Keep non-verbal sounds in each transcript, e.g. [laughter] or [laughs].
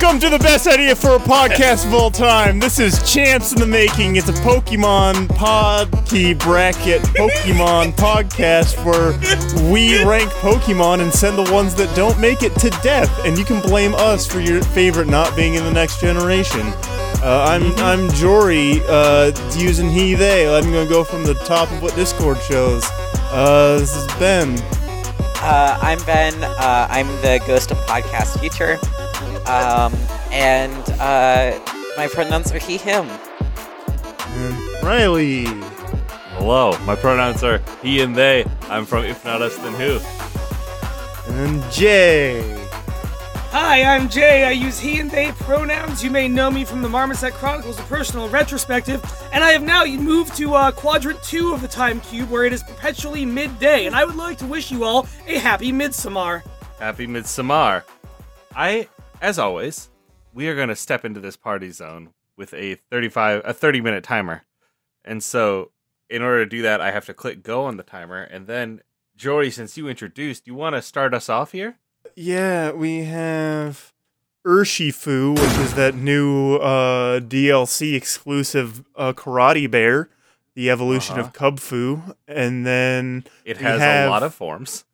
Welcome to the best idea for a podcast of all time. This is Champs in the Making. It's a Pokemon Podkey Bracket Pokemon [laughs] podcast where we rank Pokemon and send the ones that don't make it to death. And you can blame us for your favorite not being in the next generation. Uh, I'm I'm Jory, uh, using he they. I'm gonna go from the top of what Discord shows. Uh, this is Ben. Uh, I'm Ben. Uh, I'm the ghost of podcast future. Um, and uh, my pronouns are he, him. And Riley. Hello, my pronouns are he and they. I'm from If Not Us Then Who. And Jay. Hi, I'm Jay. I use he and they pronouns. You may know me from the Marmoset Chronicles, a personal retrospective, and I have now moved to uh, quadrant two of the time cube, where it is perpetually midday. And I would like to wish you all a happy midsummer. Happy Midsummer. I, as always, we are going to step into this party zone with a 35, a 30 minute timer. And so, in order to do that, I have to click go on the timer. And then, Jory, since you introduced, you want to start us off here? Yeah, we have Urshifu, which is that new uh, DLC exclusive uh, Karate Bear, the evolution Uh-huh. of Kubfu, and then It has have- a lot of forms.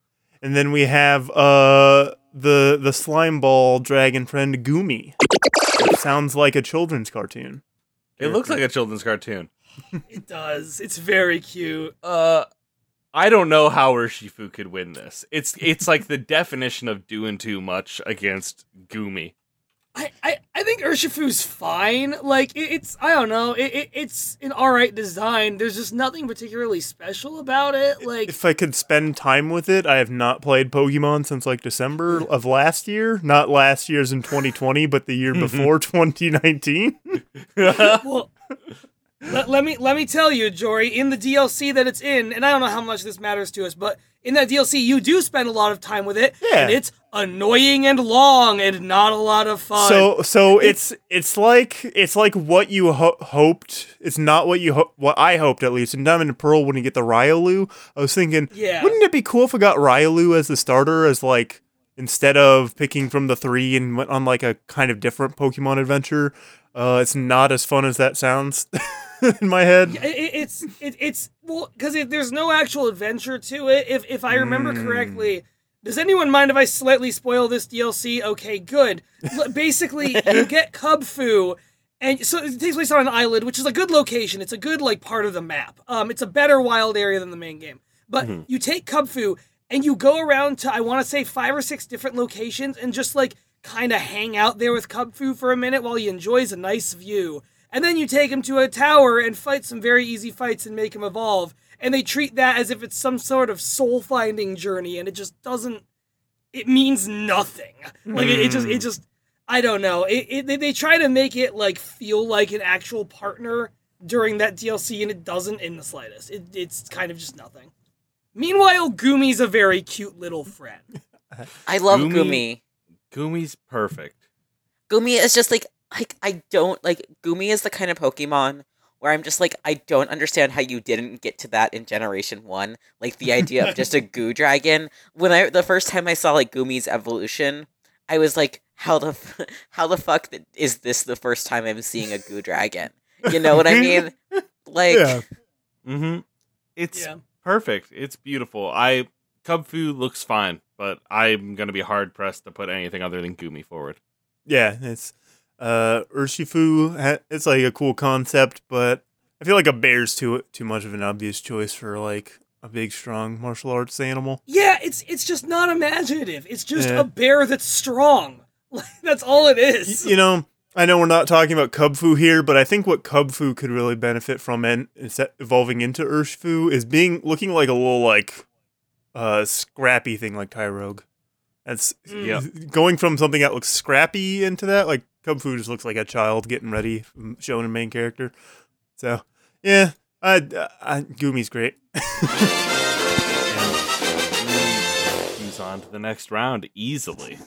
And then we have uh, the the slime ball dragon friend Goomy. It sounds like a children's cartoon. It looks like a children's cartoon. [laughs] It does. It's very cute. Uh, I don't know how Urshifu could win this. It's it's like the [laughs] definition of doing too much against Goomy. I, I, I think Urshifu's fine. Like it, it's I don't know. It, it, it's an alright design. There's just nothing particularly special about it. Like If I could spend time with it, I have not played Pokemon since like December mm. of last year. Not last year's in 2020, but the year [laughs] mm-hmm. before 2019. [laughs] well, let, let me let me tell you, Jory, in the DLC that it's in, and I don't know how much this matters to us, but in that DLC, you do spend a lot of time with it, Yeah. and it's annoying and long and not a lot of fun. So so it's it's like it's like what you ho- hoped. It's not what you ho- what I hoped at least. In Diamond and Pearl, when you get the Riolu, I was thinking, Yeah. wouldn't it be cool if I got Riolu as the starter as like instead of picking from the three and went on like a kind of different Pokemon adventure. Uh, it's not as fun as that sounds [laughs] [laughs] in my head. it, it- it's it, it's well because there's no actual adventure to it. If if I remember Mm. correctly. Does anyone mind if I slightly spoil this DLC? Okay, good. [laughs] Basically, you get Kubfu, and so it takes place on an island, which is a good location. It's a good like part of the map. Um, it's a better wild area than the main game. But you take Kubfu and you go around to I want to say five or six different locations and just like kind of hang out there with Kubfu for a minute while he enjoys a nice view. And then you take him to a tower and fight some very easy fights and make him evolve. And they treat that as if it's some sort of soul finding journey, and it just doesn't. It means nothing. Like it, it just, it hmm. just. I don't know. It, it they, they try to make it like feel like an actual partner during that DLC, and it doesn't in the slightest. It, it's kind of just nothing. Meanwhile, Goomy's a very cute little friend. [laughs] I love Goomy- Goomy. Goomy's perfect. Goomy is just like like I don't like Goomy is the kind of Pokemon where I'm just like I don't understand how you didn't get to that in Generation One. Like the idea of just a [laughs] Goo Dragon. When I the first time I saw like Goomy's evolution, I was like, how the f- [laughs] how the fuck th- is this the first time I'm seeing a Goo Dragon? You know what I mean? [laughs] Like Yeah. Mm-hmm. It's Yeah. perfect. It's beautiful. I Kubfu looks fine, but I'm gonna be hard pressed to put anything other than Goomy forward. Yeah, it's uh Urshifu. ha- It's like a cool concept, but I feel like a bear's too too much of an obvious choice for like a big, strong martial arts animal. Yeah, it's it's just not imaginative. It's just Yeah. a bear that's strong. [laughs] Like, that's all it is. Y- you know, I know we're not talking about Kubfu here, but I think what Kubfu could really benefit from and evolving into Urshifu is being looking like a little like uh scrappy thing like Tyrogue. That's Mm. Yep. going from something that looks scrappy into that like Kubfu just looks like a child getting ready, showing a main character. So yeah, I, I Goomy's great. [laughs] He's on to the next round easily.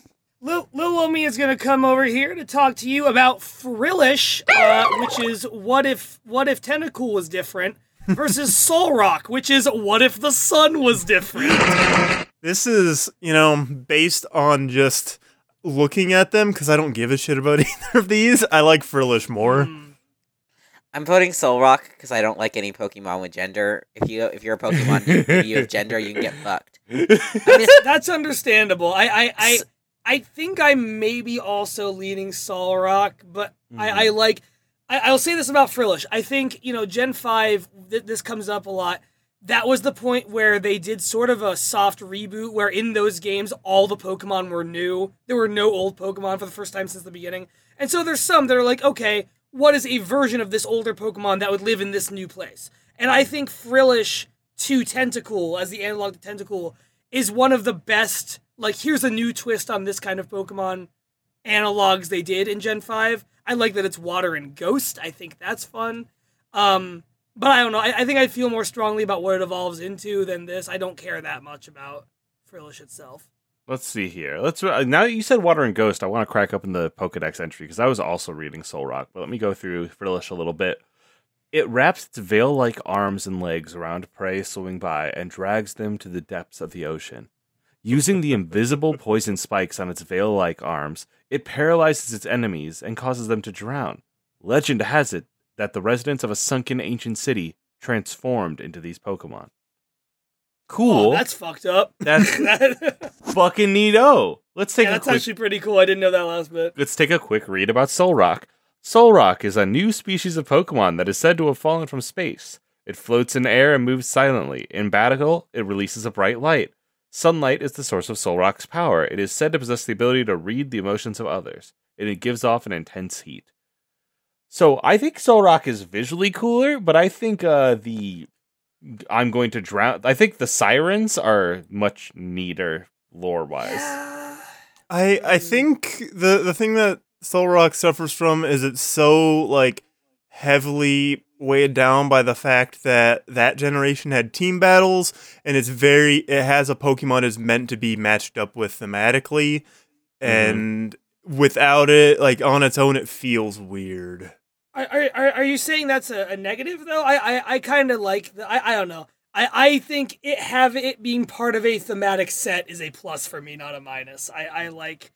Lil, Lil Omi is gonna come over here to talk to you about Frillish, uh, which is what if what if Tentacool was different, versus [laughs] Solrock, which is what if the sun was different. This is, you know, based on just looking at them because I don't give a shit about [laughs] either of these. I like Frillish more. Mm. I'm voting Solrock because I don't like any Pokemon with gender. If you if you're a Pokemon [laughs] and you have gender, you can get fucked. I mean, That's, that's understandable. I, I, I, S- I think I may be also leaning Solrock, but Mm-hmm. I, I like. I, I'll say this about Frillish. I think you know Gen Five. Th- this comes up a lot. That was the point where they did sort of a soft reboot, where in those games all the Pokemon were new. There were no old Pokemon for the first time since the beginning, and so there's some that are like, okay, what is a version of this older Pokemon that would live in this new place? And I think Frillish to Tentacool as the analog to Tentacool is one of the best. Like, here's a new twist on this kind of Pokemon analogs they did in Gen 5. I like that it's water and ghost. I think that's fun. Um, but I don't know. I, I think I feel more strongly about what it evolves into than this. I don't care that much about Frillish itself. Let's see here. Let's uh, now that you said water and ghost. I want to crack open the Pokedex entry because I was also reading Solrock. But let me go through Frillish a little bit. It wraps its veil-like arms and legs around prey swimming by and drags them to the depths of the ocean. Using the invisible poison spikes on its veil-like arms, it paralyzes its enemies and causes them to drown. Legend has it that the residents of a sunken ancient city transformed into these Pokemon. Cool. Oh, that's fucked up. That's [laughs] That- [laughs] fucking neato. Let's take yeah, a that's quick actually pretty cool. I didn't know that last bit. let's take a quick read about Solrock. Solrock is a new species of Pokemon that is said to have fallen from space. It floats in air and moves silently. In battle, it releases a bright light. Sunlight is the source of Solrock's power. It is said to possess the ability to read the emotions of others, and it gives off an intense heat. So I think Solrock is visually cooler, but I think uh, the I'm going to drown. I think the sirens are much neater lore wise. I I think the the thing that Solrock suffers from is it's so like heavily weighed down by the fact that that generation had team battles and it's very it has a Pokemon is meant to be matched up with thematically and without it like on its own it feels weird. Are, are, are- you saying that's a, a negative though? I I, I kind of like the, I I don't know. I, I think it have it being part of a thematic set is a plus for me, not a minus. I, I like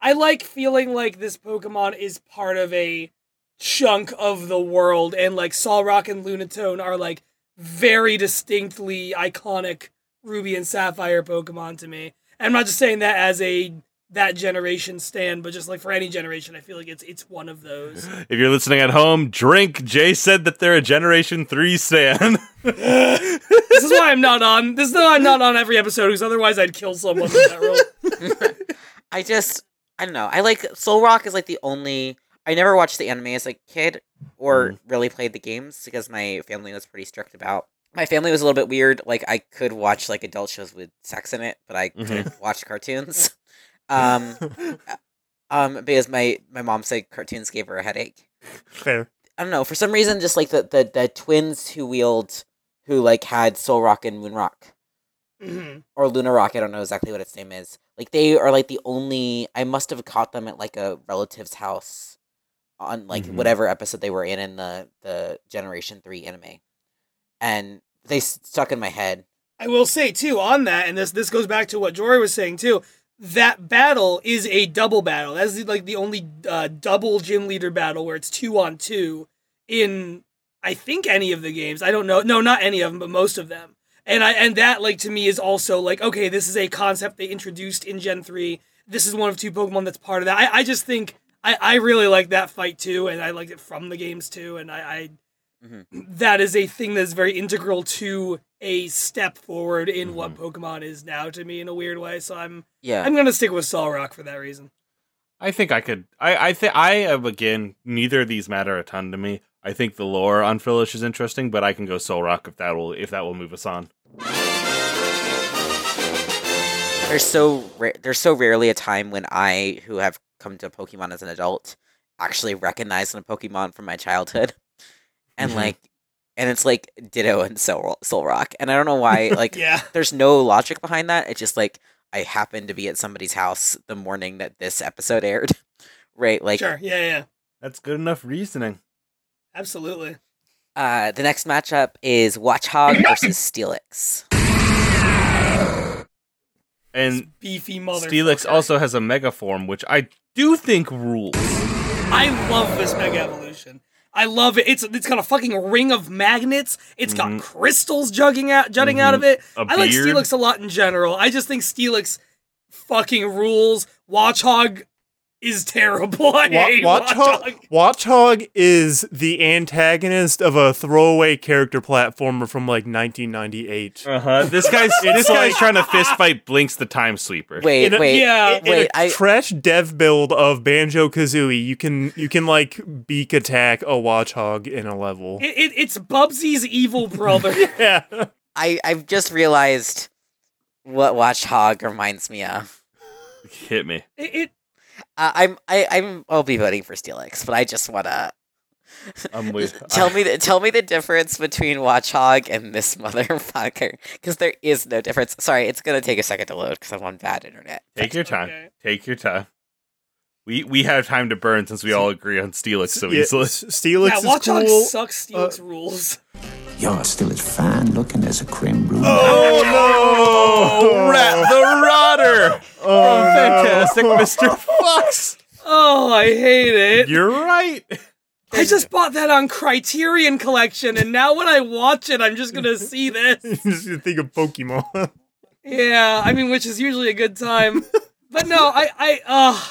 I like feeling like this Pokemon is part of a chunk of the world, and like Solrock and Lunatone are like very distinctly iconic Ruby and Sapphire Pokemon to me. And I'm not just saying that as a that generation stand, but just like for any generation, I feel like it's it's one of those. [laughs] If you're listening at home, drink. Jay said that they're a Generation 3 stand. [laughs] this is why I'm not on. This is why I'm not on every episode because otherwise I'd kill someone with that role. I just I don't know. I like Solrock is like the only I never watched the anime as a kid or mm-hmm. really played the games because my family was pretty strict about my family was a little bit weird. Like I could watch like adult shows with sex in it, but I mm-hmm. couldn't watch cartoons. [laughs] Um [laughs] um because my my mom said cartoons gave her a headache. Fair. I don't know, for some reason just like the the, the twins who wield who like had Solrock and Moon Rock Mhm. or Luna Rock, I don't know exactly what its name is. Like they are like the only I must have caught them at like a relative's house on like Mhm. whatever episode they were in in the the Generation 3 anime. And they stuck in my head. I will say too on that, and this this goes back to what Jory was saying too. That battle is a double battle. That's like the only uh, double gym leader battle where it's two on two in I think any of the games. I don't know. No, not any of them, but most of them. And I and that like to me is also like okay, this is a concept they introduced in Gen three. This is one of two Pokemon that's part of that. I, I just think I, I really like that fight too, and I liked it from the games too, and I, I Mhm. that is a thing that's very integral to a step forward in what Pokemon is now to me in a weird way. So I'm Yeah. I'm gonna stick with Solrock for that reason. I think I could. I I think I am again. Neither of these matter a ton to me. I think the lore on Frillish is interesting, but I can go Solrock if that will if that will move us on. There's so ra- there's so rarely a time when I, who have come to Pokemon as an adult, actually recognize a Pokemon from my childhood, and Mhm. like, and it's like Ditto and Soul Solrock, and I don't know why. [laughs] Like, Yeah. there's no logic behind that. It's just like I happened to be at somebody's house the morning that this episode aired, [laughs] right? Like, sure. Yeah, yeah. That's good enough reasoning. Absolutely. uh, the next matchup is Watchog [coughs] versus Steelix. And beefy mother. Steelix also has a mega form, which I do think rules. I love this mega evolution. I love it. It's it's got a fucking ring of magnets. It's got Mhm. crystals jugging out jutting out of it. A I like beard. Steelix a lot in general. I just think Steelix fucking rules. Watchog is terrible. [laughs] I Wa- hate Watchog, Watchog. Watchog is the antagonist of a throwaway character platformer from like 1998. Uh huh. This [laughs] guy's this guy's trying to fist [laughs] fight Blinx the Time Sweeper. Wait, In a- wait. Yeah. In Wait, a I- trash dev build of Banjo Kazooie, you can you can like beak attack a Watchog in a level. It, it, it's Bubsy's evil brother. Yeah, I I've just realized what Watchdog reminds me of. Hit me. it, it Uh, I'm I, I'm I'll be voting for Steelix, but I just wanna [laughs] I'm with. [laughs] tell [laughs] me the, tell me the difference between Watchog and this motherfucker because there is no difference. Sorry, it's gonna take a second to load because I'm on bad internet. Take your time. Okay. Take your time. We we have time to burn since we all agree on Steelix so Yeah, easily. S- [laughs] Steelix yeah, is Watchog cool. sucks. Steelix rules. You're still as fine looking as a creme brulee. Oh no! Rat the Rotter! Oh, no. fantastic, Mr. [laughs] Fox! Oh, I hate it. You're right. I just bought that on Criterion Collection, and now when I watch it, I'm just gonna see this. [laughs] You just think of Pokemon. Yeah, I mean, which is usually a good time. But no, I, I, uh,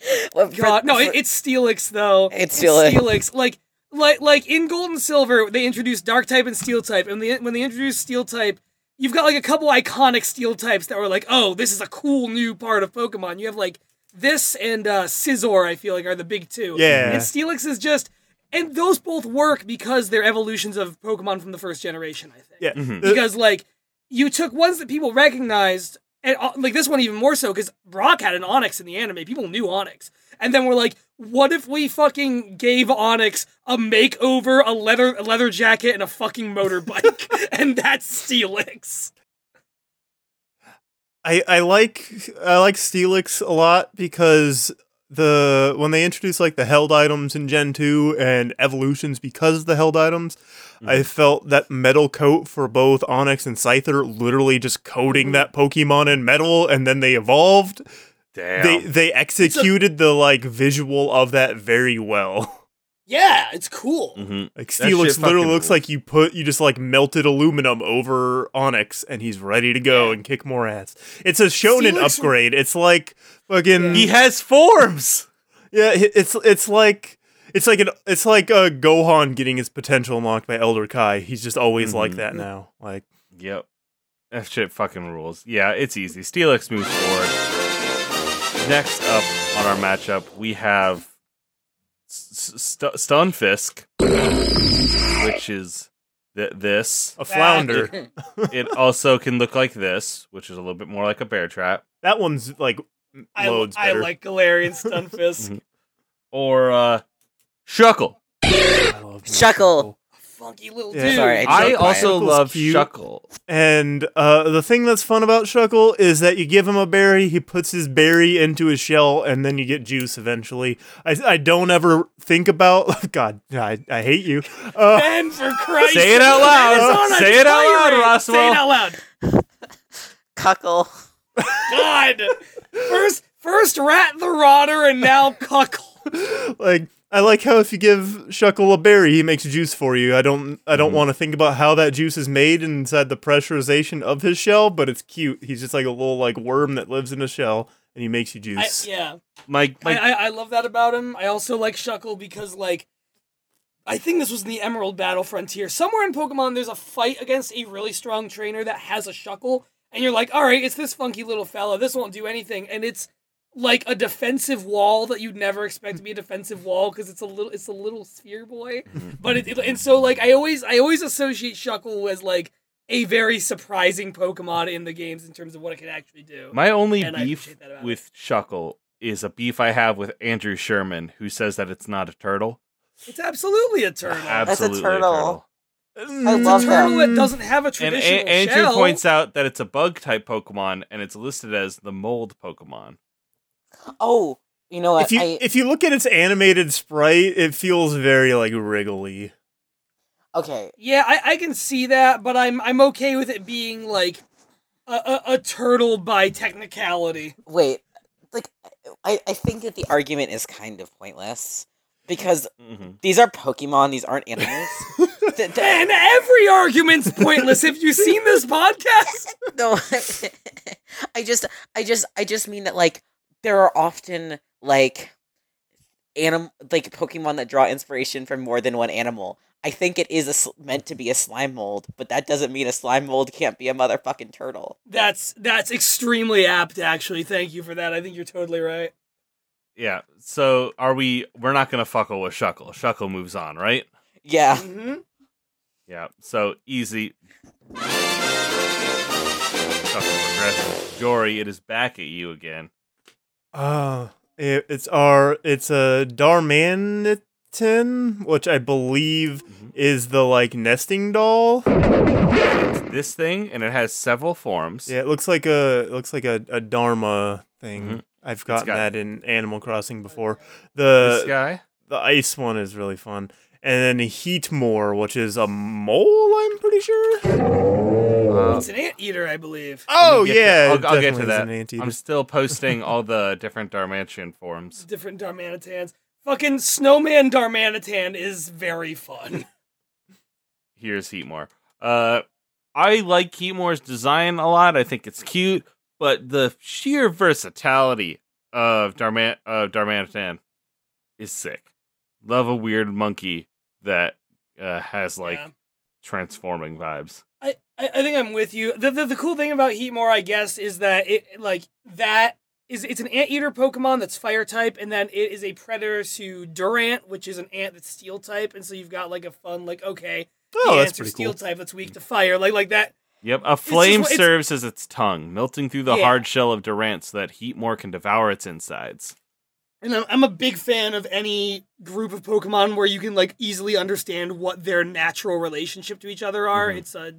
[laughs] Well, for- God, no, for- it, it's Steelix though. It's Steelix. Steelix. Like, like, like in Gold and Silver, they introduced Dark type and Steel type, and the, when they introduced Steel type, you've got like a couple iconic Steel types that were like, oh, this is a cool new part of Pokemon. You have like this and uh, Scizor. I feel like are the big two. Yeah. and Steelix is just. And those both work because they're evolutions of Pokemon from the first generation, I think Yeah, Mhm. Because like you took ones that people recognized and uh, like this one even more so because brock had an Onix in the anime. People knew Onix. And then we're like what if we fucking gave Onix a makeover a leather a leather jacket and a fucking motorbike? [laughs] [laughs] And that's steelix. I, I like I like Steelix a lot because the when they introduced like the held items in Gen 2 and evolutions because of the held items, I mm-hmm. felt that metal coat for both Onix and Scyther literally just coating mm-hmm. that Pokemon in metal and then they evolved. Damn. They they executed the like visual of that very well. [laughs] yeah it's cool hmm Like That shit Steelix literally looks rules. like you put you just like melted aluminum over Onix and he's ready to go and kick more ass. It's a shonen Steelix- upgrade. It's like fucking He has forms. [laughs] yeah. It's it's like it's like an it's like uh, Gohan getting his potential unlocked by Elder Kai. He's just always like Mhm. that now. Like Yep. That shit fucking rules. Yeah, it's easy. Steelix moves forward. Next up on our matchup, we have S- S- St- Stunfisk, which is th- this. a flounder. [laughs] It also can look like this, which is a little bit more like a bear trap, that one's like I, loads I better. like galarian stunfisk [laughs] Mhm. or uh, Shuckle. I love Shuckle. Funky little Yeah. dude Sorry, I I also it. love Shuckle's cute. Shuckle. And uh, the thing that's fun about Shuckle is that you give him a berry, he puts his berry into his shell, and then you get juice eventually. I, I don't ever think about. [laughs] God, I, I hate you. Uh, Ben, for Christ! Say it out loud. Ben is on a Say it out loud, tirade. Roswell. Say it out loud. [laughs] Cuckle. God. First, first rat the rotter, and now cuckle. [laughs] like I like how if you give Shuckle a berry, he makes juice for you. I don't I don't Mhm. want to think about how that juice is made inside the pressurization of his shell, but it's cute. He's just like a little like worm that lives in a shell, and he makes you I, juice. yeah, My, I, my I, I love that about him. I also like Shuckle because, like, I think this was in the Emerald Battle Frontier. Somewhere in Pokemon, there's a fight against a really strong trainer that has a Shuckle, and you're like, all right, it's this funky little fella. This won't do anything, and it's like a defensive wall that you'd never expect to be a defensive wall because it's a little, it's a little sphere boy. Mm-hmm. but it, it, and so like I always, I always associate Shuckle as like a very surprising Pokemon in the games in terms of what it can actually do. My only And beef appreciate that with Shuckle is a beef I have with Andrew Sherman, who says that it's not a turtle. it's absolutely a turtle. Absolutely That's a turtle. I I love turtle that. that doesn't have a And traditional a- Andrew shell. points out that it's a bug type Pokemon and it's listed as the mold Pokemon. Oh, you know what? If you I, if you look at its animated sprite, it feels very like wriggly. okay. Yeah, I, I can see that, but I'm I'm okay with it being like a, a, a turtle by technicality. Wait, like I, I think that the argument is kind of pointless because Mhm. these are Pokemon. These aren't animals. [laughs] Th- th- And every argument's pointless. Have you seen this [laughs] podcast? no, [laughs] I just, I just, I just mean that like there are often like anim like Pokemon that draw inspiration from more than one animal. I think it is a, sl- meant to be a slime mold, but that doesn't mean a slime mold can't be a motherfucking turtle. That's that's extremely apt, actually. Thank you for that. I think you're totally right. Yeah. So are we? We're not gonna fuckle with Shuckle. Shuckle moves on, right? Yeah, hmm Yeah. So easy. Shuckle progresses. Jory, it is back at you again. Uh, it, it's our it's a Darmanitan, which I believe Mhm. is the like nesting doll. It's this thing, and it has several forms. Yeah, it looks like a it looks like a, a Dharma thing. Mhm. I've gotten got- that in Animal Crossing before. This The guy. the ice one is really fun. And then Heatmor, which is a mole, I'm pretty sure. Uh, It's an anteater, I believe. Oh get to- yeah, I'll- I'll get to that. an. I'm still posting all the [laughs] different Darmanitan forms. Different Darmanitans. Fucking Snowman Darmanitan is very fun. [laughs] Here's Heatmor. Uh, I like Heatmor's design a lot. I think it's cute, but the sheer versatility of Darman of Darmanitan is sick. Love a weird monkey that uh, has like Yeah. transforming vibes. I, I think I'm with you. The, the the cool thing about Heatmor, I guess, is that it like that is it's an anteater Pokemon that's fire type, and then it is a predator to Durant, which is an ant that's steel type, and so you've got like a fun like okay, oh, that's pretty steel cool. type that's weak to fire, like like that. Yep, a flame it's- serves as its tongue, melting through the Yeah. hard shell of Durant so that Heatmor can devour its insides. And I'm, a big fan of any group of Pokemon where you can like easily understand what their natural relationship to each other are. Mhm. It's a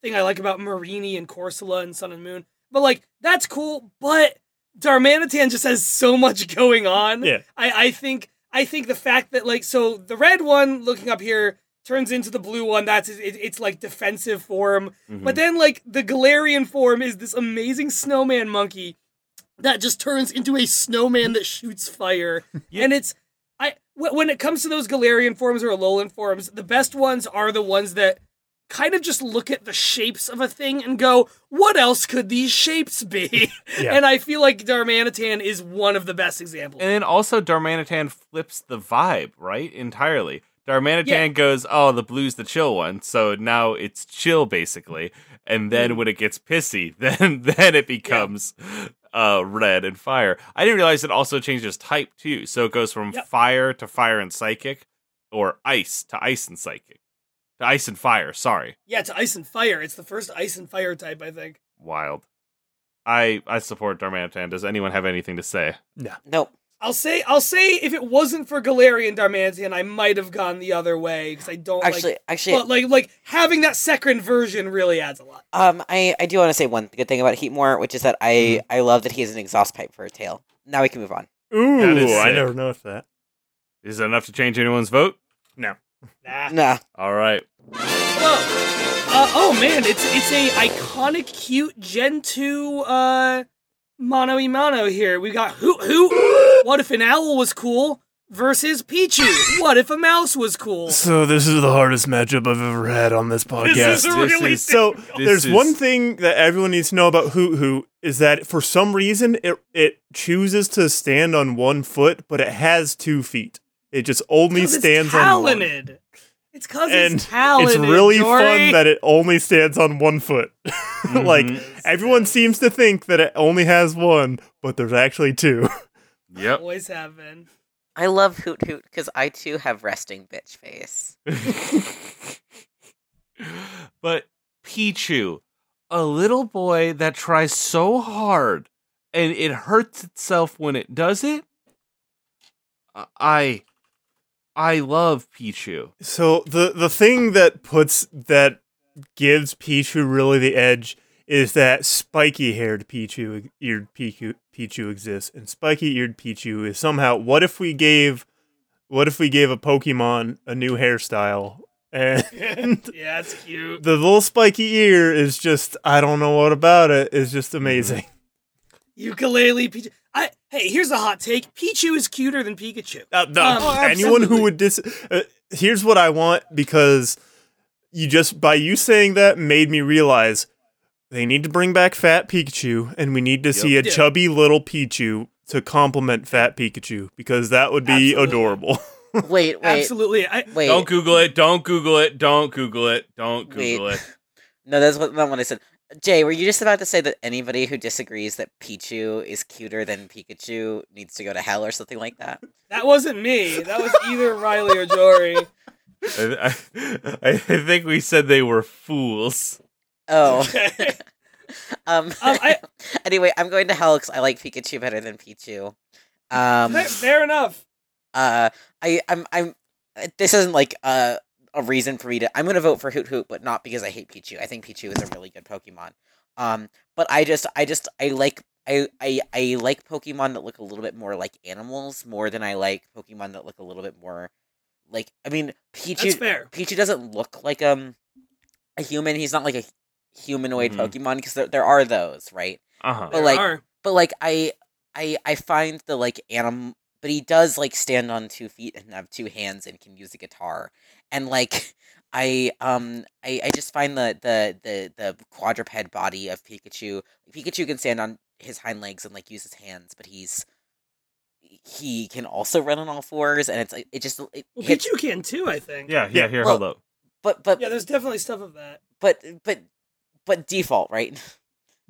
thing I like about Mareanie and Corsola and Sun and Moon. But like that's cool, but Darmanitan just has so much [laughs] going on. Yeah. I, I think I think the fact that like so the red one looking up here turns into the blue one. That's it, it's like defensive form. Mhm. But then like the Galarian form is this amazing snowman monkey that just turns into a snowman that shoots fire. Yeah. And it's I when it comes to those Galarian forms or Alolan forms, the best ones are the ones that kind of just look at the shapes of a thing and go, "What else could these shapes be?" Yeah. and I feel like Darmanitan is one of the best examples. And then also Darmanitan flips the vibe, right? Entirely. Darmanitan Yeah. goes, "Oh, the blue's the chill one." So now it's chill basically. And then Mm. when it gets pissy, [laughs] then then it becomes uh red and fire. I didn't realize it also changes type too. So it goes from Yep. fire to fire and psychic or ice to ice and psychic. To ice and fire, sorry. yeah, to ice and fire. It's the first ice and fire type, I think. Wild. I I support Darmanitan. Does anyone have anything to say? No. Nope. I'll say I'll say if it wasn't for Galarian Darmanitan, I might have gone the other way because I don't Actually, like. actually, But like like having that second version really adds a lot. Um, I, I do want to say one good thing about Heatmor, which is that I Mm-hmm. I love that he has an exhaust pipe for a tail. Now we can move on. Ooh, That is I never noticed that. Is it enough to change anyone's vote? No. Nah. Nah, All right. Whoa. Uh, oh man, it's it's a iconic, cute Gen two uh, mono e mono here. We got Hoothoot. What if an owl was cool? Versus Pichu. What if a mouse was cool? So this is the hardest matchup I've ever had on this podcast. This is really is- So This there's is- one thing that everyone needs to know about Hoothoot is that for some reason it it chooses to stand on one foot, but it has two feet. It just only 'Cause it's stands on one. Talented. It's cause And it's talented. it's really Jory. fun that it only stands on one foot. [laughs] like Mhm. everyone seems to think that it only has one, but there's actually two. [laughs] Yep. always have been. I love Hoothoot because I too have resting bitch face. [laughs] but Pichu, a little boy that tries so hard and it hurts itself when it does it. I I love Pichu. So the the thing that puts that gives Pichu really the edge is that spiky haired Pichu eared Pichu Pichu exists, and spiky eared Pichu is somehow. What if we gave, what if we gave a Pokemon a new hairstyle and [laughs] yeah, it's cute. the little spiky ear is just I don't know what about it is just mm-hmm. amazing. Ukulele Pichu. I hey, here's a hot take. Pichu is cuter than Pikachu. Uh, no, Um, [laughs] anyone who would dis uh, here's what I want because you just by you saying that made me realize they need to bring back Fat Pikachu and we need to see a Yeah. chubby little Pichu to complement Fat Pikachu because that would be Absolutely. adorable. Wait, wait, [laughs] Absolutely. I, wait. Don't Google it. Don't Google it. Don't Google it. Don't Google Wait. it. [laughs] No, that's what, not what I said. Jay, were you just about to say that anybody who disagrees that Pichu is cuter than Pikachu needs to go to hell or something like that? that wasn't me. That was either Riley or Jory. I, I, I think we said they were fools. Oh. [laughs] Okay. [laughs] um, Um, I- [laughs] anyway, I'm going to hell because I like Pikachu better than Pichu. Um, fair, fair enough. uh, I, I'm, I'm. This isn't like a a reason for me to. I'm going to vote for Hoothoot, but not because I hate Pichu. I think Pichu is a really good Pokemon. Um, but I just, I just, I like. I, I, I like Pokemon that look a little bit more like animals more than I like Pokemon that look a little bit more like I mean Pichu That's fair. Pichu doesn't look like um a human. He's not like a humanoid Mhm. Pokemon because there, there are those, right? Uh huh. But There like are. but like I I I find the like animal but he does like stand on two feet and have two hands and can use a guitar. And like I um I, I just find the, the the the quadruped body of Pikachu Pikachu can stand on his hind legs and like use his hands, but he's he can also run on all fours and it's like it just it Well, hits Pichu can too, I think. Yeah, yeah. Yeah, Here, well- hold up. but but Yeah, there's definitely stuff of that. but but but default, right?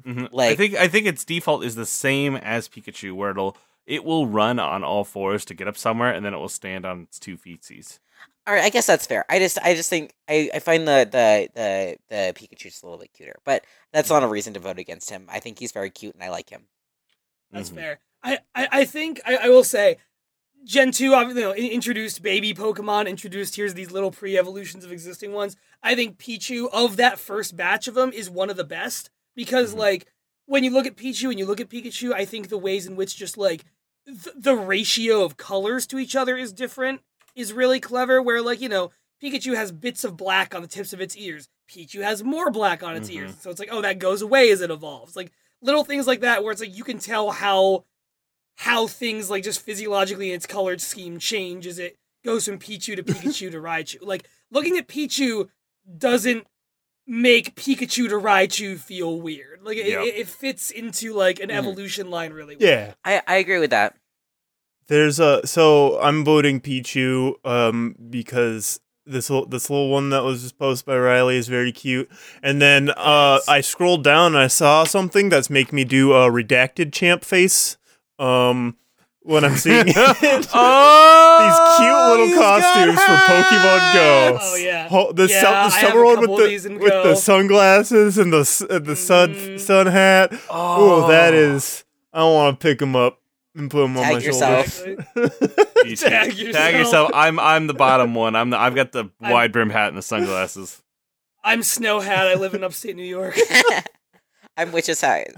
Mhm. [laughs] I think I think its default is the same as Pikachu, where it'll it will run on all fours to get up somewhere, and then it will stand on its two feetsies. All right, I guess that's fair. I just I just think I, I find the, the the the Pikachu's a little bit cuter, but that's not a reason to vote against him. I think he's very cute and I like him. That's Mhm. fair. I, I, I think I, I will say, Gen two obviously you know, introduced baby Pokemon, introduced here's these little pre-evolutions of existing ones. I think Pichu of that first batch of them is one of the best because Mhm. like when you look at Pichu and you look at Pikachu, I think the ways in which just like th- the ratio of colors to each other is different is really clever. Where like you know Pikachu has bits of black on the tips of its ears, Pichu has more black on its ears, so it's like oh that goes away as it evolves. Like little things like that where it's like you can tell how how things like just physiologically in its colored scheme change as it goes from Pichu to [laughs] Pikachu to Raichu. Like looking at Pichu doesn't make Pikachu to Raichu feel weird. Like it, Yep. it, it fits into like an Mhm. evolution line really well. yeah. I, I agree with that. There's a so I'm voting Pichu um because this little this little one that was just posted by Riley is very cute. And then uh I scrolled down and I saw something that's making me do a redacted champ face. Um when I'm seeing [laughs] it. oh, [laughs] These cute little costumes for Pokemon Go. Oh yeah. Ho- the, Yeah, su- the summer one with the with Go. the sunglasses and the uh, the sun Mhm. sun hat. Oh, Oh, that is. I want to pick them up and put them on Tag my yourself. shoulder. [laughs] [laughs] Tag tag yourself. yourself. I'm I'm the bottom one. I'm the I've got the I'm- wide brim hat and the sunglasses. [laughs] I'm Snow Hat. I live in upstate New York. I'm Witch's Hat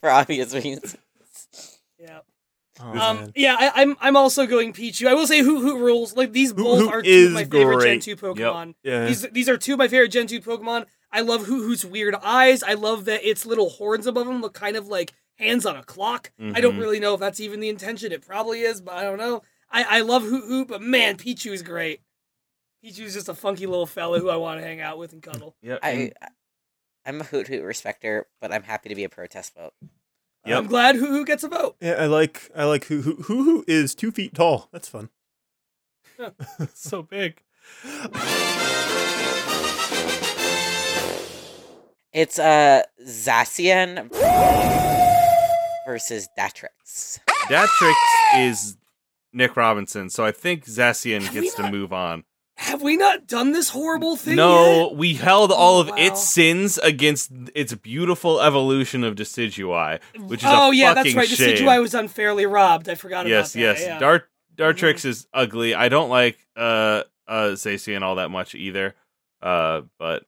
for obvious reasons. Yeah. Oh, Um, yeah, I, I'm I'm also going Pichu. I will say Hoothoot rules. Like these Hoot both Hoot are two of my is favorite Gen two Pokemon. yeah. These these are two of my favorite Gen two Pokemon. I love Hoothoot's weird eyes. I love that its little horns above him look kind of like hands on a clock. I don't Mhm. really know if that's even the intention. It probably is, but I don't know. I, I love Hoothoot, but man, Pichu's great. Pichu's just a funky little fella who I want to hang out with and cuddle. [laughs] Yep. I I'm a Hoothoot respecter, but I'm happy to be a protest vote. Yep. I'm glad Hoothoot gets a vote. Yeah, I like I like who who who who is two feet tall. That's fun. It's [laughs] so big. It's uh Zacian versus Dartrix. Dartrix [gasps] is Nick Robinson, so I think Zacian Have we gets to move on. Have we not done this horrible thing No, yet? we held all Oh, of wow. its sins against its beautiful evolution of Decidueye, which is oh a yeah, fucking that's right. shame. Decidueye was unfairly robbed. I forgot yes, about that. yes. yeah. Mm-hmm. Is ugly. I don't like uh uh Zacian all that much either. Uh, but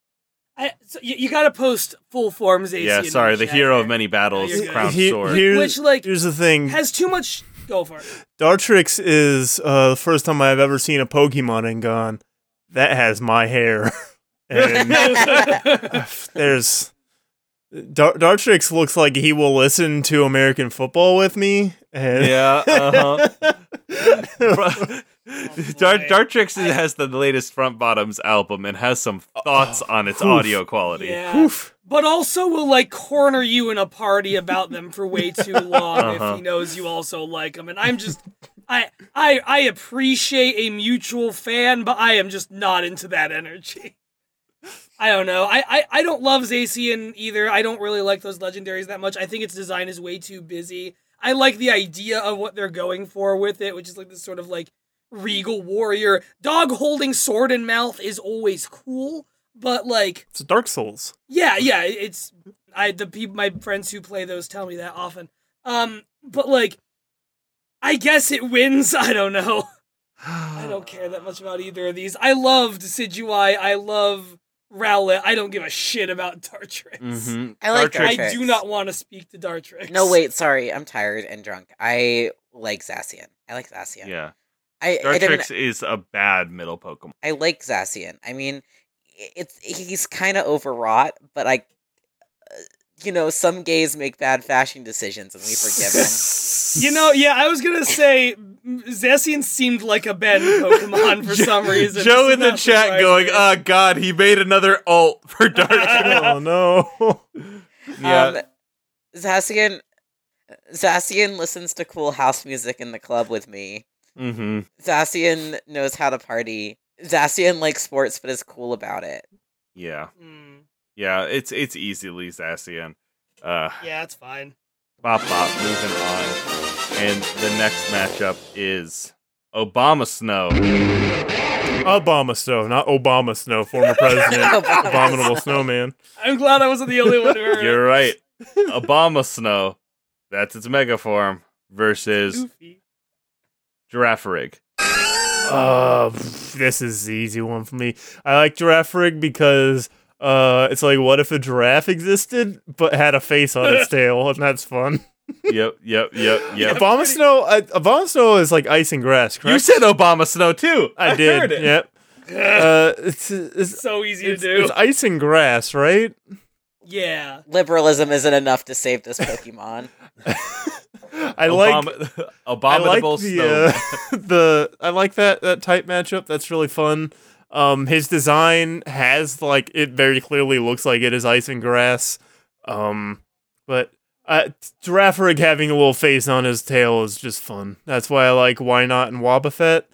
I, so you, you got to post full forms. Zacian. yeah, sorry. The chat hero of many battles, you're crown He- sword. here's, Which, like, here's the thing. Has too much. Go for it. Dartrix is uh, the first time I've ever seen a Pokemon and gone, that has my hair. [laughs] and [laughs] there's Dar- Dartrix looks like he will listen to American football with me. And Yeah, uh-huh. [laughs] Dart boy. Dartrix has the latest Front Bottoms album and has some thoughts on its audio quality. Yeah. Oof. But also will like corner you in a party about them for way too [laughs] long Uh-huh. if he knows you also like them. And I'm just I I I appreciate a mutual fan, but I am just not into that energy. I don't know. I, I, I don't love Zacian either. I don't really like those legendaries that much. I think its design is way too busy. I like the idea of what they're going for with it, which is like this sort of like regal warrior. Dog holding sword in mouth is always cool, but like It's Dark Souls. yeah, yeah, it's I the people my friends who play those tell me that often. Um, but like, I guess it wins. [laughs] I don't know. I don't [sighs] care that much about either of these. I loved Decidueye. I love Rowlet. I don't give a shit about Dartrix. Mm-hmm. I like Dartrix- I do not want to speak to Dartrix. No, wait, sorry, I'm tired and drunk. I like Zacian. I like Zacian. Yeah. I, I didn't. Is a bad middle Pokemon. I like Zacian. I mean, it's he's kind of overwrought, but I, uh, you know, some gays make bad fashion decisions, and we forgive him. [laughs] You know, yeah, I was gonna say Zacian seemed like a bad Pokemon for [laughs] some reason. Joe in the chat surprising. going, "Oh God, he made another alt for [laughs] Dartrix." oh no. yeah. Um, Zacian, Zacian listens to cool house music in the club with me. Mm-hmm. Zacian knows how to party. Zacian likes sports, but is cool about it. Yeah. Hmm, Yeah. It's it's easily Zacian. Uh, yeah, it's fine. bop bop. Moving on, and the next matchup is Obama Snow. Obama Snow, not Obama Snow, former [laughs] president. Obama Abominable Snow. snowman. I'm glad I wasn't the only one who heard You're right. [laughs] Obama Snow. That's its mega form versus Goofy. Girafarig. Uh, this is the easy one for me. I like Girafarig because uh, it's like, what if a giraffe existed but had a face on its [laughs] tail, and that's fun. Yep, yep, yep, [laughs] yep. Obama Snow, uh, Obama Snow is like ice and grass, correct? You said Obama Snow too. I, did. heard it. Yep. Uh, it's, it's, so easy it's, to do. it's ice and grass, right? yeah. Liberalism isn't enough to save this Pokemon. [laughs] [laughs] I like. Obama- I like the uh, [laughs] the I like that that type matchup. That's really fun. Um, his design has like it very clearly looks like it is ice and grass. Um, but uh, Girafarig having a little face on his tail is just fun. That's why I like Wynaut and Wobbuffet.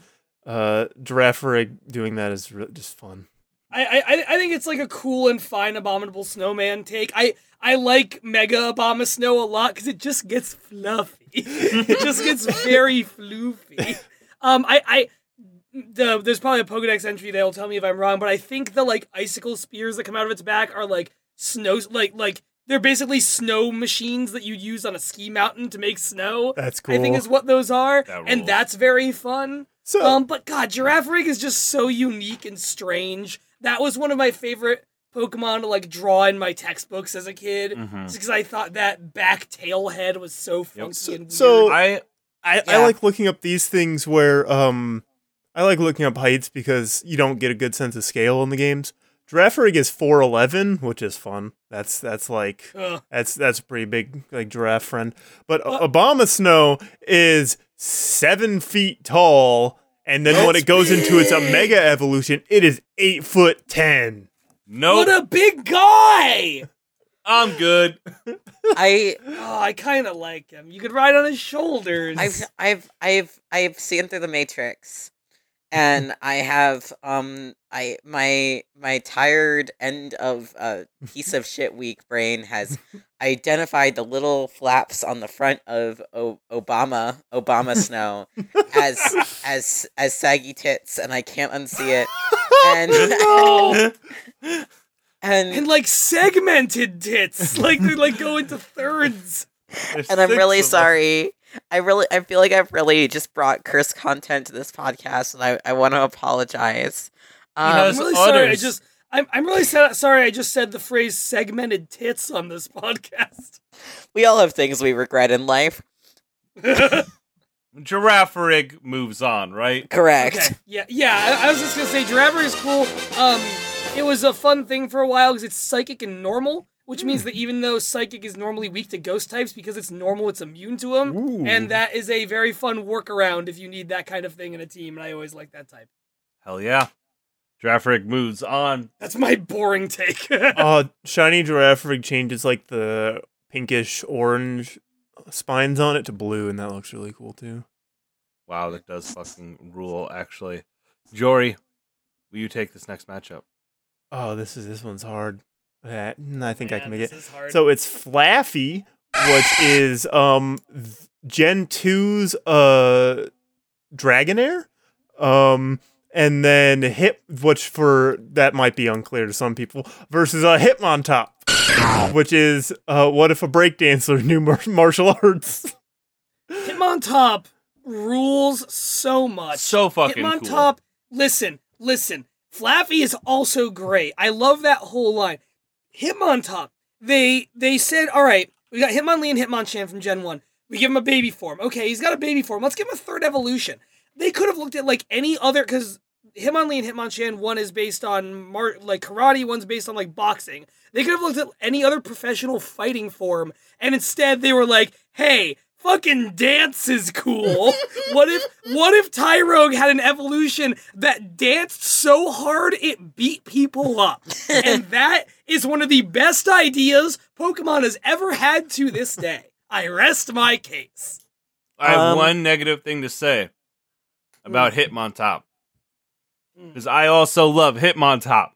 Uh, Girafarig doing that is re- just fun. I, I I think it's like a cool and fine abominable snowman take. I I like Mega Obama Snow a lot because it just gets fluffy. [laughs] it just gets very floofy. Um, I I the there's probably a Pokedex entry that'll tell me if I'm wrong, but I think the like icicle spears that come out of its back are like snow like like they're basically snow machines that you'd use on a ski mountain to make snow. That's cool. I think is what those are, That and that's very fun. so Um, but God, Girafarig is just so unique and strange. That was one of my favorite Pokemon to like draw in my textbooks as a kid, Mhm. just because I thought that back tail head was so funky So- and weird. so- I I, I like looking up these things where um I like looking up heights because you don't get a good sense of scale in the games. Girafarig is four eleven, which is fun. That's that's like Ugh. that's that's a pretty big like giraffe friend. But Uh, Obama Snow is seven feet tall, and then when it goes into its big. Omega evolution, it is eight foot ten. Nope. What a big guy! I'm good. I [laughs] Oh, I kind of like him. You could ride on his shoulders. I've I've I've I've seen through the Matrix, and [laughs] I have um I my my tired end of a piece of shit week brain has [laughs] identified the little flaps on the front of o- Obama Obama Snow as as as saggy tits, and I can't unsee it. And [laughs] no. and and like segmented tits, like they like go into thirds. There's and I'm really of them. sorry. I really, I feel like I've really just brought curse content to this podcast, and I, I want to apologize. Um, has- I'm really sorry. I just, I'm, I'm really sa- sorry. I just said the phrase "segmented tits" on this [laughs] podcast. we all have things we regret in life. [laughs] Girafarig moves on, right? Correct. Okay. Yeah, yeah. I, I was just gonna say, Giraffe is cool. Um, it was a fun thing for a while because it's psychic and normal, which means that even though psychic is normally weak to ghost types, because it's normal, it's immune to them, Ooh. and that is a very fun workaround if you need that kind of thing in a team. And I always like that type. Hell yeah. Girafarig moves on. That's my boring take. [laughs] uh, shiny Girafarig changes like the pinkish orange spines on it to blue, and that looks really cool too. Wow, that does fucking rule, actually. Jory, will you take this next matchup? Oh, this is this one's hard. I think I can make this it. is hard. So it's Flaaffy, which is um Gen 2's uh Dragonair. Um and then Hip which for that might be unclear to some people versus a uh, Hitmontop, [laughs] which is uh what if a breakdancer knew mar- martial arts? [laughs] Hitmontop rules so much. So fucking cool. Hitmontop, listen, listen. Flaaffy is also great. I love that whole line. Hitmontop. They they said, all right, we got Hitmonlee and Hitmonchan from Gen 1. We give him a baby form. Okay, he's got a baby form. Let's give him a third evolution. They could have looked at like any other because Hitmonlee and Hitmonchan, one is based on mar- like karate, one's based on like boxing. They could have looked at any other professional fighting form, and instead they were like, hey, fucking dance is cool. [laughs] what if what if Tyrogue had an evolution that danced so hard it beat people up? [laughs] and that is one of the best ideas Pokemon has ever had to this day. I rest my case. I have Um, one negative thing to say about Hitmontop. Mm. Because I also love Hitmontop.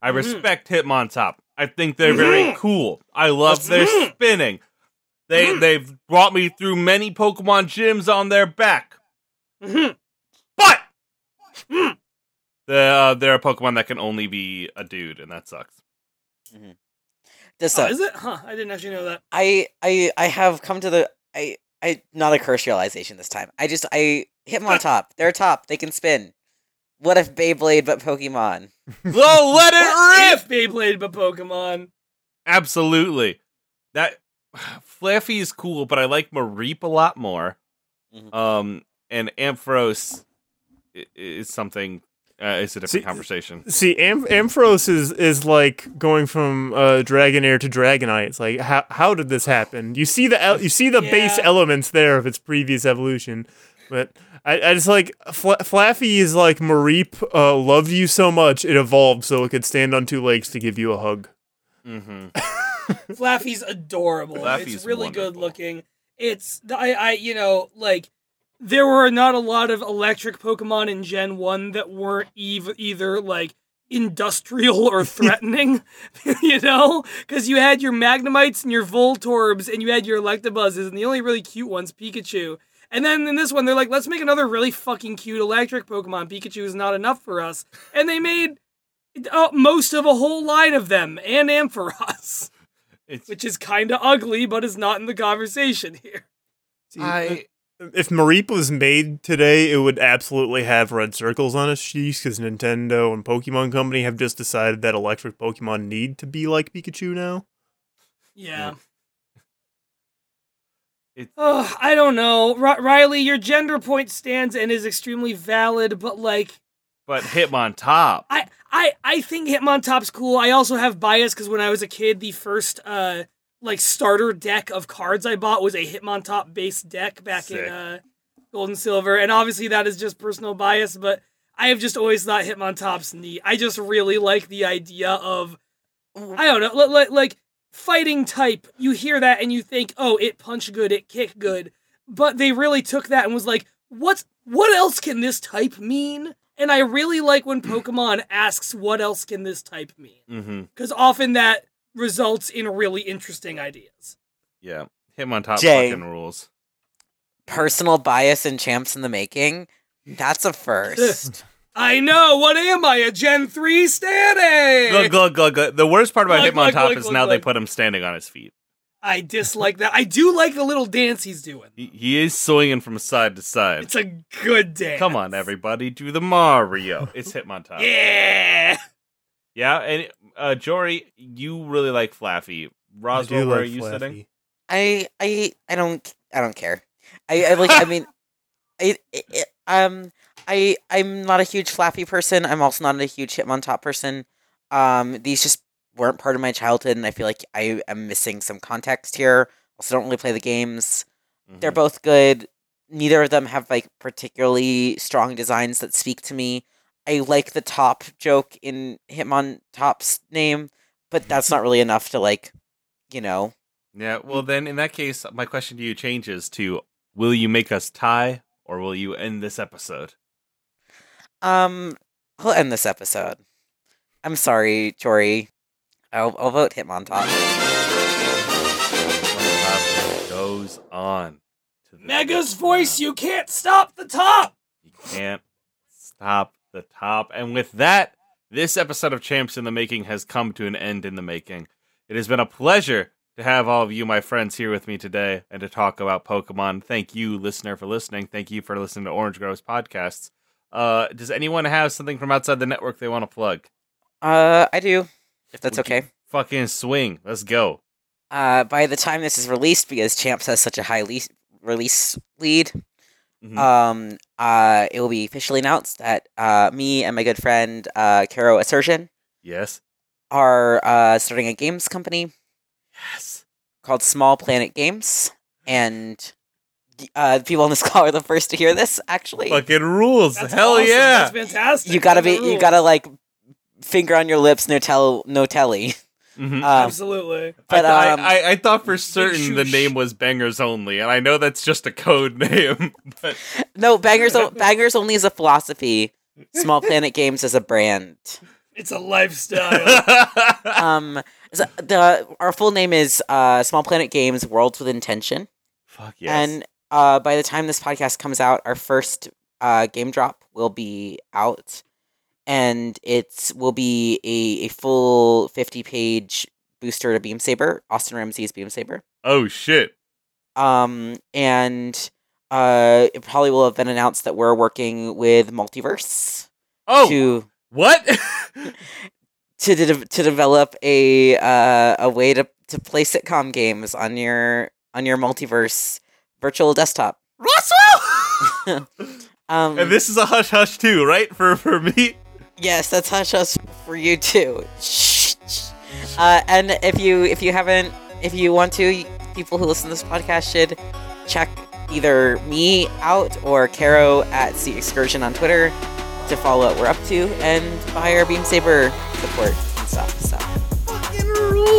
I Mhm. respect Hitmontop. I think they're very Mhm. cool. I love their Mhm. spinning. They Mhm. they've brought me through many Pokemon gyms on their back. Mhm. But Mm. the, uh, they're a Pokemon that can only be a dude, and that sucks. This Oh, is it? Huh, I didn't actually know that. I I I have come to the I I not a curse realization this time. I just I hit them on top. They're top. They can spin. What if Beyblade but Pokemon? [laughs] Oh, let it What rip! if Beyblade but Pokemon? Absolutely. That [sighs] Flaaffy is cool, but I like Mareep a lot more. Mhm. Um, and Ampharos is something. Uh, it's a different See- conversation. See, Am- Ampharos is is like going from uh, Dragonair to Dragonite. It's like how how did this happen? You see the el- you see the base elements there of its previous evolution, but I, I just like Fla- Flaaffy is like Mareep uh, loved you so much it evolved so it could stand on two legs to give you a hug. hmm [laughs] Flaaffy's adorable. Flaaffy's it's really wonderful. good looking. It's I I you know like there were not a lot of electric Pokemon in Gen One that weren't ev- either like industrial or [laughs] threatening, [laughs] you know, because you had your Magnemites and your Voltorbs and you had your Electabuzzes and the only really cute ones Pikachu. And then in this one, they're like, let's make another really fucking cute electric Pokemon. Pikachu is not enough for us, and they made uh, most of a whole line of them and Ampharos [laughs] It's which is kind of ugly, but is not in the conversation here. See, I if Mareep was made today, it would absolutely have red circles on its cheeks because Nintendo and Pokemon Company have just decided that electric Pokemon need to be like Pikachu now. Yeah. It's- Oh, I don't know, R- Riley. Your gender point stands and is extremely valid, but like, but Hitmontop. I, I, I think Hitmontop's cool. I also have bias because when I was a kid, the first uh like starter deck of cards I bought was a Hitmontop based deck back Sick. in uh Gold and Silver, and obviously that is just personal bias, but I have just always thought Hitmontop's neat. I just really like the idea of I don't know, li- li- like fighting type. You hear that and you think, oh, it punch good, it kick good, but they really took that and was like, what's what else can this type mean? And I really like when [clears throat] Pokemon asks, what else can this type mean? Mm-hmm. Because often that results in really interesting ideas. Yeah, Hitmontop Jay. fucking rules. Personal bias and champs in the making. That's a first. [laughs] I know. What am I? A Gen three standing? Glug, glug, glug, glug. The worst part about Glug, glug, Hitmontop glug, is glug, now they put him standing on his feet. I dislike that. I do like the little dance he's doing. He, he is swinging from side to side. It's a good dance. Come on, everybody, do the Mario. It's Hitmontop. [laughs] Yeah. Yeah, and uh, Jory, you really like Flaaffy. Roswell, do where are you Flaaffy. sitting? I I I don't I don't care. I, I like I mean [laughs] it, it, it- um I I'm not a huge Flaaffy person. I'm also not a huge Hitmontop person. Um, these just weren't part of my childhood, and I feel like I am missing some context here. Also, don't really play the games. They're Mhm. both good. Neither of them have like particularly strong designs that speak to me. I like the top joke in Hitmontop's name, but that's not really enough to like, you know. Yeah, well then in that case, my question to you changes to will you make us tie or will you end this episode? Um, we'll end this episode. I'm sorry, Jory. I'll, I'll vote Hitmontop. Top goes on. To the Mega's voice, you can't stop the top. You can't stop the top. And with that, this episode of Champs in the Making has come to an end in the making. It has been a pleasure to have all of you, my friends, here with me today and to talk about Pokemon. Thank you, listener, for listening. Thank you for listening to Orange Groves podcasts. Uh, does anyone have something from outside the network they want to plug? Uh, I do, if that's okay. Fucking swing. Let's go. Uh, by the time this is released, because Champs has such a high le- release lead, Mhm. um, uh, it will be officially announced that uh, me and my good friend uh, Caro Assertion yes. are uh, starting a games company Yes. called Small Planet Games, and uh, people on this call are the first to hear this. Actually, Fucking rules. That's Hell awesome. yeah. That's fantastic. you gotta Those be, are you gotta like finger on your lips, no tell, no telly. Mhm. Um, Absolutely. but, I, um, I, I thought for certain the name was Bangers Only, and I know that's just a code [laughs] name, but [laughs] no, bangers, o- bangers only is a philosophy. Small Planet Games is a brand. It's a lifestyle. [laughs] Um, so the our full name is uh, Small Planet Games Worlds with Intention, Fuck yes. and uh, by the time this podcast comes out, our first uh, game drop will be out, and it will be a, a full fifty page booster to Beam Saber, Austin Ramsay's Beam Saber. oh shit. Um, and uh, it probably will have been announced that we're working with Multiverse Oh, to what? [laughs] to de- to develop a uh, a way to to play sitcom games on your on your multiverse virtual desktop. Russell. [laughs] Um, and this is a hush hush too, right? For for me. yes, that's hush hush for you too. Shh, shh. Uh, and if you if you haven't if you want to, people who listen to this podcast should check either me out or Caro at Sea Excursion on Twitter to follow what we're up to and buy our Beam Saber support and stuff. So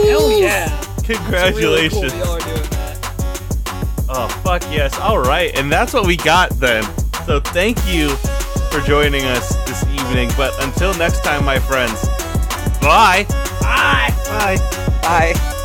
Hell yeah. Congratulations. It's really cool Oh fuck yes. All right, and that's what we got then. So thank you for joining us this evening. But until next time, my friends. Bye. Bye. Bye. bye.